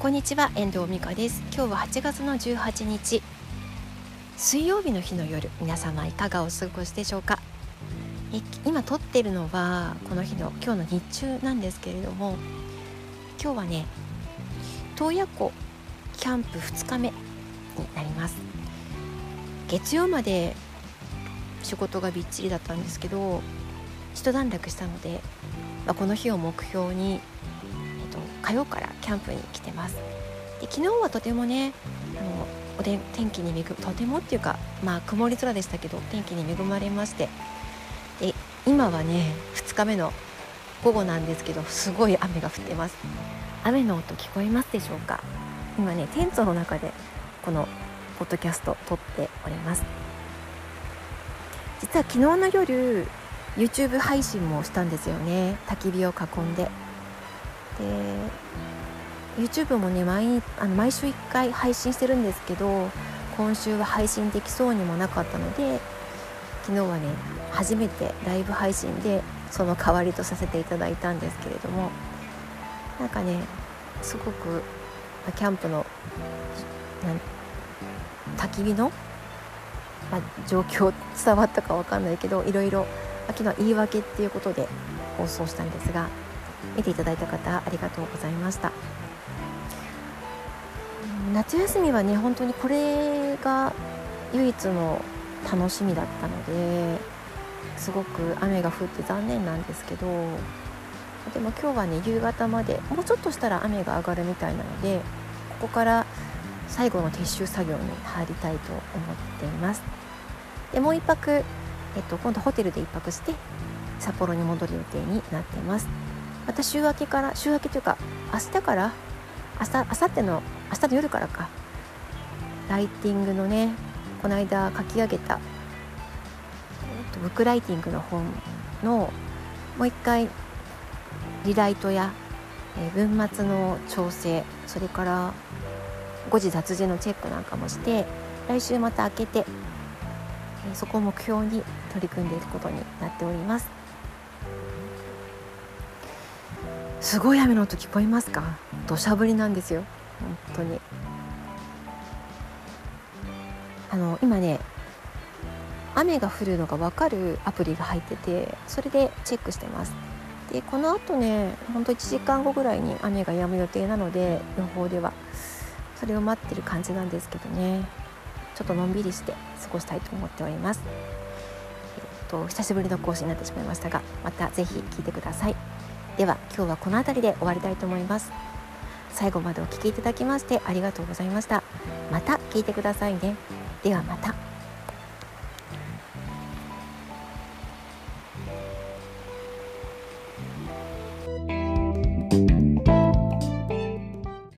こんにちは遠藤美香です。今日は8月の18日水曜日の日の夜皆様いかがお過ごしでしょうか？今撮ってるのはこの日の今日の日中なんですけれども今日はね洞爺湖キャンプ2日目になります。月曜まで仕事がびっちりだったんですけど一段落したので、まあ、この日を目標に火曜からキャンプに来てます。で昨日はとてもねあのおで天気に恵とてもっていうかまあ曇り空でしたけど天気に恵まれまして。で今はね2日目の午後なんですけどすごい雨が降ってます。雨の音聞こえますでしょうか？今ねテントの中でこのポッドキャスト撮っております。実は昨日の夜 YouTube 配信もしたんですよね。焚き火を囲んで。で YouTube もね毎あの毎週1回配信してるんですけど今週は配信できそうにもなかったので昨日はね初めてライブ配信でその代わりとさせていただいたんですけれどもなんかねすごくキャンプの焚き火の、まあ、状況伝わったか分かんないけどいろいろ昨日言い訳っていうことで放送したんですが見ていただいた方ありがとうございました。夏休みはね本当にこれが唯一の楽しみだったのですごく雨が降って残念なんですけどでも今日はね夕方までもうちょっとしたら雨が上がるみたいなのでここから最後の撤収作業に入りたいと思っています。でもう1泊、えっと、今度ホテルで1泊して札幌に戻る予定になっています。また週明けから週明けというか明日から明日明後日の明日の夜からかライティングのねこの間書き上げたえっとブックライティングの本のもう一回リライトや、え文末の調整それから誤字脱字のチェックなんかもして来週また開けて、えそこを目標に取り組んでいくことになっております。すごい雨の音聞こえますか？土砂降りなんですよ。本当に。あの今ね雨が降るのが分かるアプリが入っててそれでチェックしてます。でこのあとねほんと1時間後ぐらいに雨が止む予定なので予報では。それを待ってる感じなんですけどね。ちょっとのんびりして過ごしたいと思っております。えっと久しぶりの講師になってしまいましたがまた是非聞いてください。では今日はこの辺りで終わりたいと思います。最後までお聴きいただきましてありがとうございました。また聞いてくださいね。ではまた。